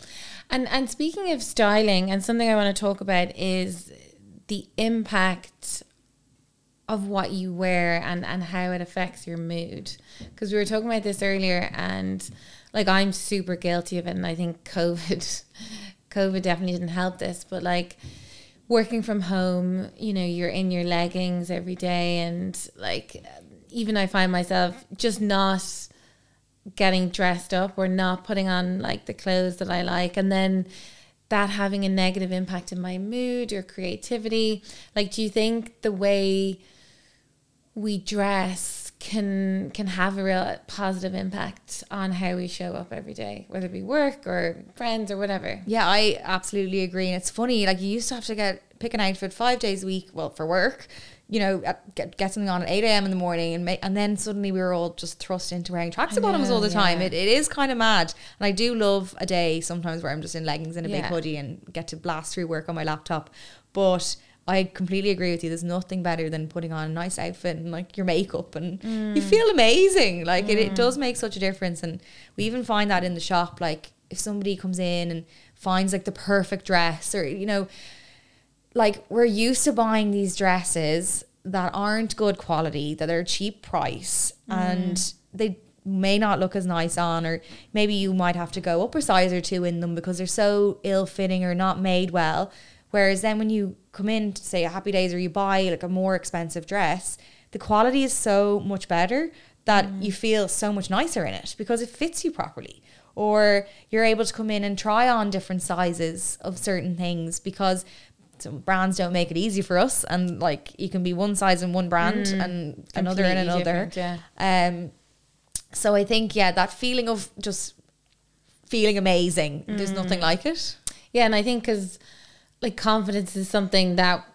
And and speaking of styling, and something I want to talk about is the impact of what you wear and and how it affects your mood. Because we were talking about this earlier, and like I'm super guilty of it, and I think COVID, COVID definitely didn't help this. But like working from home, you know, you're in your leggings every day, and like even I find myself just not getting dressed up or not putting on like the clothes that I like. And then that having a negative impact in my mood or creativity. Like do you think the way we dress can can have a real positive impact on how we show up every day whether it be work or friends or whatever? Yeah, I absolutely agree. And it's funny, like you used to have to get pick an outfit five days a week, well, for work, you know, at, get, get something on at 8 a.m. in the morning. And, ma- and then suddenly we were all just thrust into wearing tracksuit bottoms all the time. yeah. It, it is kind of mad. And I do love a day sometimes where I'm just in leggings and a big hoodie and get to blast through work on my laptop. But I completely agree with you. There's nothing better than putting on a nice outfit and like your makeup and you mm. feel amazing. Like it, it mm. does make such a difference. And we even find that in the shop. Like if somebody comes in and finds like the perfect dress or, you know, like we're used to buying these dresses that aren't good quality, that are cheap price mm. and they may not look as nice on or maybe you might have to go up a size or two in them because they're so ill fitting or not made well. Whereas then when you come in to say a happy days or you buy like a more expensive dress, the quality is so much better that mm. you feel so much nicer in it because it fits you properly. Or you're able to come in and try on different sizes of certain things because some brands don't make it easy for us and like you can be one size in one brand and another in another yeah. um so i think yeah that feeling of just feeling amazing there's nothing like it Yeah, and I think because like confidence is something that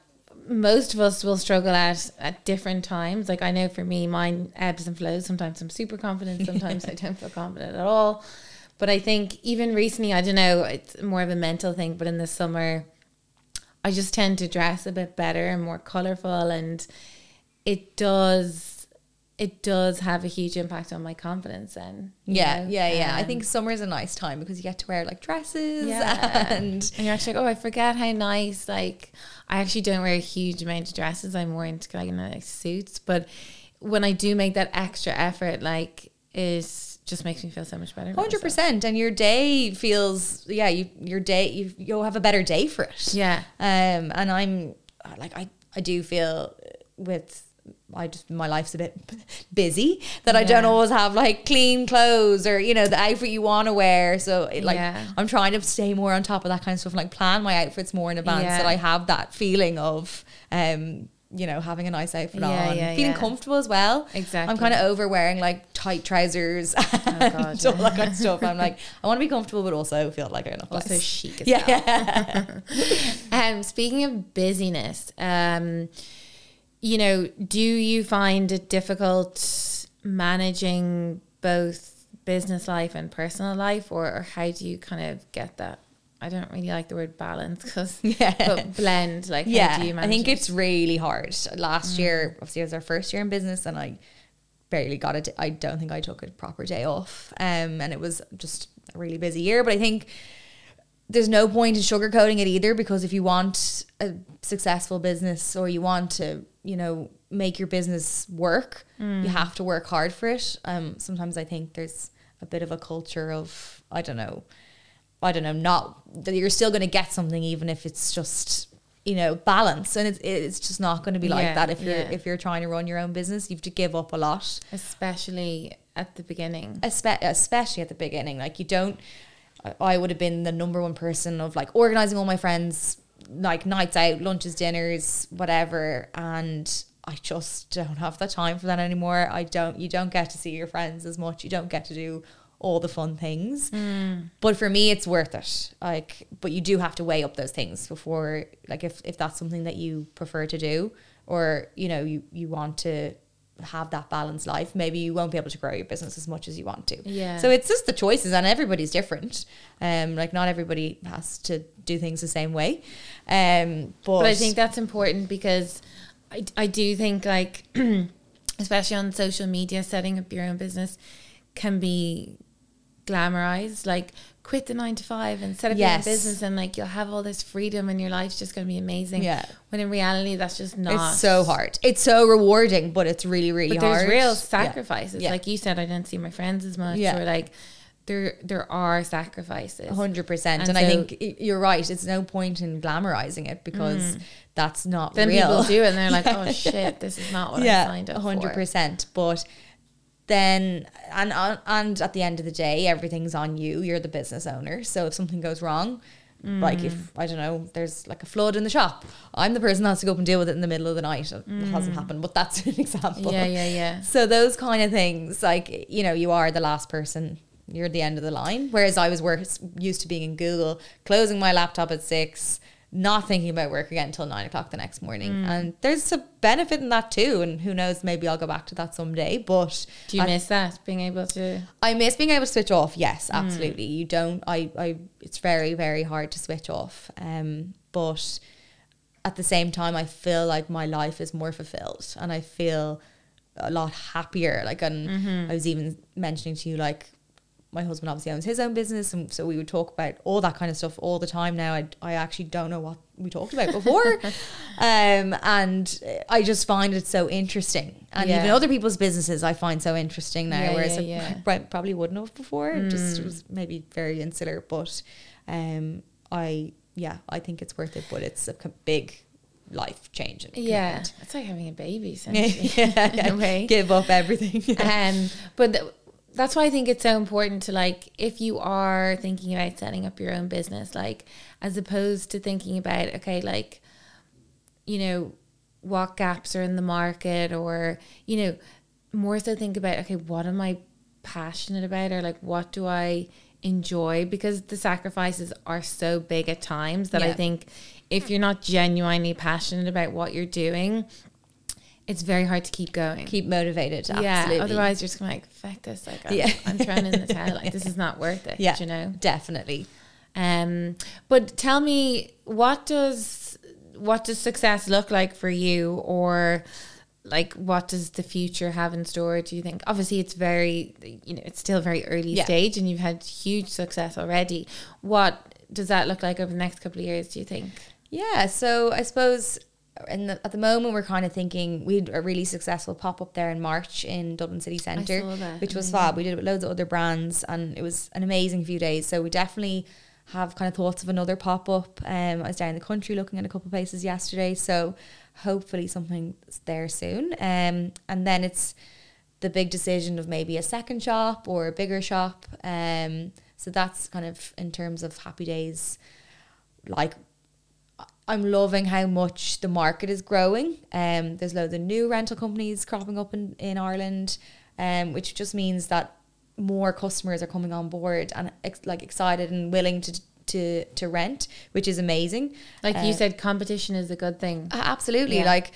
most of us will struggle at at different times. Like I know for me, mine ebbs and flows. Sometimes I'm super confident, sometimes I don't feel confident at all. But I think even recently, I don't know, it's more of a mental thing. But in the summer, I just tend to dress a bit better and more colorful, and it does. It does have a huge impact on my confidence. Then you yeah know? yeah yeah i think um, summer is a nice time because you get to wear like dresses Yeah. and And you're actually like, oh, I forget how nice. Like, I actually don't wear a huge amount of dresses. I'm more into like nice suits. But when I do make that extra effort, like, it just makes me feel so much better. Hundred percent, and your day feels yeah. You your day you you'll have a better day for it. Yeah. Um, and I'm like I I do feel with I just my life's a bit busy that I don't always have like clean clothes or you know the outfit you want to wear. So it, like Yeah. I'm trying to stay more on top of that kind of stuff, and, like plan my outfits more in advance Yeah. that I have that feeling of um you know having a nice outfit Yeah, on, yeah, feeling yeah. comfortable as well. Exactly. I'm kind of over wearing like tight trousers and Oh, God, all that kind of stuff. I'm like I want to be comfortable, but also feel like I enough Also place. chic as Yeah. Um, speaking of busyness, um, you know, do you find it difficult managing both business life and personal life, or, or how do you kind of get that? I don't really like the word balance because Yeah. but blend. Like, yeah, how do you I think it? it's really hard. Last year, obviously, it was our first year in business, and I barely got it. I don't think I took a proper day off, um, and it was just a really busy year. But I think there's no point in sugarcoating it either, because if you want a successful business or you want to, you know, make your business work, you have to work hard for it. Um, sometimes I think there's a bit of a culture of I don't know. I don't know, not that you're still going to get something even if it's just you know balance, and it's it's just not going to be like Yeah, that if you're yeah. if you're trying to run your own business. You have to give up a lot, especially at the beginning. espe- especially at the beginning. Like you don't. I- I would have been the number one person of like organizing all my friends like nights out, lunches, dinners, whatever, and. I just don't have the time for that anymore. I don't. You don't get to see your friends as much. You don't get to do all the fun things. But for me, it's worth it. Like, but you do have to weigh up those things before, like, if if that's something that you prefer to do, or you know, you you want to have that balanced life. Maybe you won't be able to grow your business as much as you want to. Yeah. So it's just the choices, and everybody's different. Um, like not everybody has to do things the same way. Um, but, But I think that's important because I, I do think like especially on social media setting up your own business can be glamorized like quit the nine to five and set up Yes. your own business and like you'll have all this freedom and your life's just going to be amazing Yeah. when in reality that's just not it's so hard. It's so rewarding, but it's really really but there's real sacrifices Yeah. like you said I didn't see my friends as much Yeah. or like there there are sacrifices A hundred percent. And And I think you're right. It's no point in glamorizing it because that's not Mm. then real. people do it and they're like oh shit this is not what I yeah, signed up a hundred for percent. But then, and and at the end of the day, everything's on you. You're the business owner. So if something goes wrong, like Mm. if I don't know, there's like a flood in the shop, I'm the person that has to go up and deal with it in the middle of the night. It hasn't happened, but that's an example. Mm. yeah yeah yeah So those kind of things, like you know, you are the last person. You're at the end of the line. Whereas I was work, used to being in Google, closing my laptop at six, not thinking about work again until nine o'clock the next morning. Mm. And there's a benefit in that too. And who knows, maybe I'll go back to that someday. But Do you I, miss that being able to? I miss being able to switch off. Yes, Mm. absolutely. You don't. I. I. It's very very hard to switch off. Um, but at the same time, I feel like my life is more fulfilled, and I feel a lot happier. Like, and Mm-hmm. I was even mentioning to you, like, my husband obviously owns his own business, and so we would talk about all that kind of stuff all the time. Now, I, I actually don't know what we talked about before, um, and I just find it so interesting. And even other people's businesses, I find so interesting now. Yeah, whereas yeah, I yeah. prob- probably wouldn't have before. It just Mm. was maybe very insular, but um, I yeah, I think it's worth it. But it's a big life change. and Yeah, it's like having a baby, essentially. yeah, way. give up everything. um, but that's why I think it's so important to like if you are thinking about setting up your own business, like as opposed to thinking about okay, like you know what gaps are in the market, or you know more so think about okay, what am I passionate about, or like what do I enjoy? Because the sacrifices are so big at times that I think if you're not genuinely passionate about what you're doing, it's very hard to keep going. Keep motivated. Absolutely. Yeah, otherwise you're just like, fuck this. Like, I'm, Yeah. I'm throwing in the towel. Like, this is not worth it. Yeah, you know. definitely. Um, but tell me, what does what does success look like for you, or like what does the future have in store? Do you think? Obviously, it's very, you know, it's still very early Yeah. stage, and you've had huge success already. What does that look like over the next couple of years? Do you think? Yeah, so I suppose in the, at the moment we're kind of thinking we had a really successful pop up there in March in Dublin City Centre, which was fab. We did it with loads of other brands, and it was an amazing few days. So we definitely have kind of thoughts of another pop up. Um, I was down in the country looking at a couple of places yesterday, so hopefully something's there soon. Um, and then it's the big decision of maybe a second shop or a bigger shop. Um, so that's kind of in terms of happy days. Like I'm loving how much the market is growing. Um, there's loads of new rental companies cropping up in, in Ireland, um, which just means that more customers are coming on board and ex- like excited and willing to to to rent, which is amazing. Like Uh, you said, competition is a good thing. Absolutely. Yeah. Like,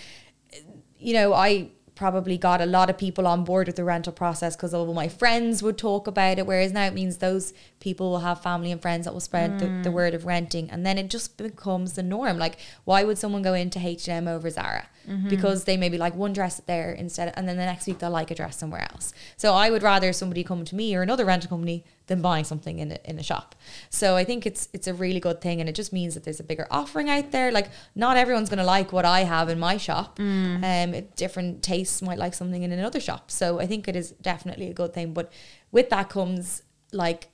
you know, I probably got a lot of people on board with the rental process because all of my friends would talk about it. Whereas now it means those people will have family and friends that will spread the, the mm. word of renting. And then it just becomes the norm. Like, why would someone go into H&M over Zara? Mm-hmm. Because they maybe like one dress there instead. And then the next week they'll like a dress somewhere else. So I would rather somebody come to me or another rental company than buying something in a, in a shop. So I think it's it's a really good thing, and it just means that there's a bigger offering out there. Like not everyone's going to like what I have in my shop. Um, it- different tastes might like something in another shop. So I think it is definitely a good thing. But with that comes like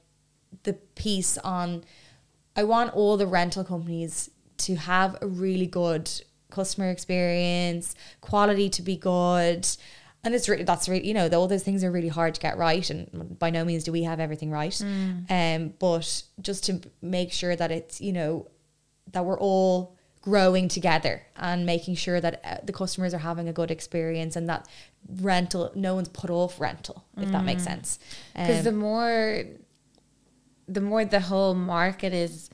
the piece on. I want all the rental companies to have a really good customer experience, quality to be good. And it's really that's really you know all those things are really hard to get right, and by no means do we have everything right. Um, but just to make sure that it's you know that we're all growing together and making sure that uh, the customers are having a good experience and that rental no one's put off rental if that makes sense. Because Um, the more, the more the whole market is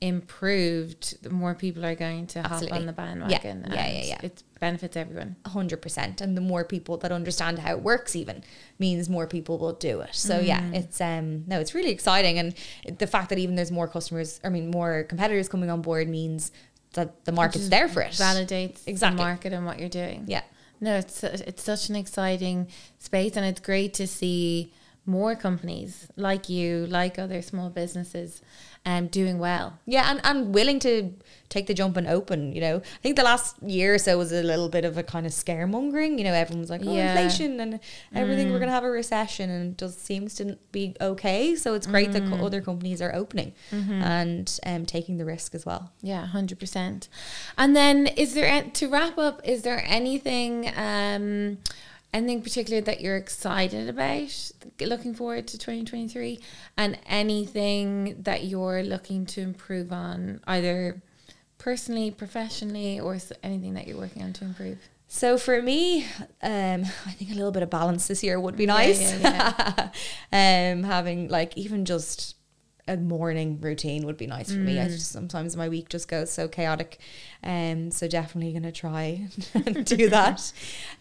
improved, the more people are going to hop on the bandwagon. Yeah, yeah, yeah, yeah. It benefits everyone. hundred percent, and the more people that understand how it works, even means more people will do it. So yeah, Mm. it's um no, it's really exciting, and the fact that even there's more customers, I mean, more competitors coming on board means that the market's there for it. Validates Exactly. the market and what you're doing. Yeah, No, it's it's such an exciting space, and it's great to see more companies like you, like other small businesses, um, doing well. yeah, and and willing to take the jump and open. You know, I think the last year or so was a little bit of a kind of scaremongering. You know, everyone's like, oh, Yeah. inflation and everything. We're gonna have a recession, and it just seems to be okay. So it's great that co- other companies are opening and um taking the risk as well. Yeah, hundred percent. And then, is there to wrap up? Is there anything, um, anything particular that you're excited about, looking forward to twenty twenty three, and anything that you're looking to improve on, either personally, professionally, or anything that you're working on to improve? So for me, um, I think a little bit of balance this year would be Yeah, nice. yeah, um, having like even just a morning routine would be nice for me. I just, sometimes my week just goes so chaotic. Um, so definitely gonna try and do that.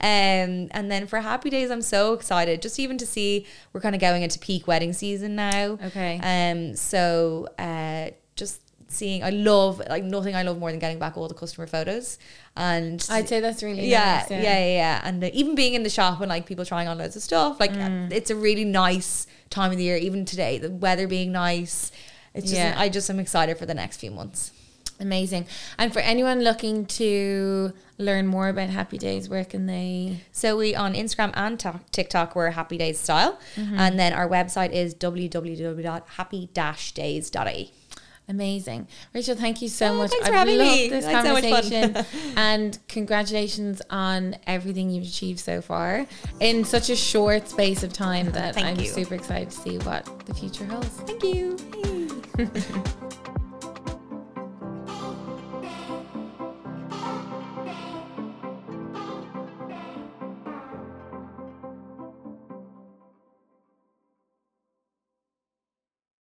Um, and then for happy days, I'm so excited just even to see we're kind of going into peak wedding season now. Okay. Um, so uh, just seeing, I love like nothing I love more than getting back all the customer photos and I'd say that's really yeah, nice. yeah, yeah, yeah. And uh, even being in the shop and like people trying on loads of stuff, like Mm. uh, it's a really nice time of the year. Even today, the weather being nice, it's just Yeah. I just am excited for the next few months. Amazing. And for anyone looking to learn more about Happy Days, where can they? So we on Instagram and to- TikTok we're Happy Days Style, Mm-hmm. and then our website is www.happy-days.ie. Amazing. Rachel, thank you so Oh, much. thanks I've having loved me. this had so conversation. and congratulations on everything you've achieved so far in such a short space of time that Thank I'm you. super excited to see what the future holds. Thank you.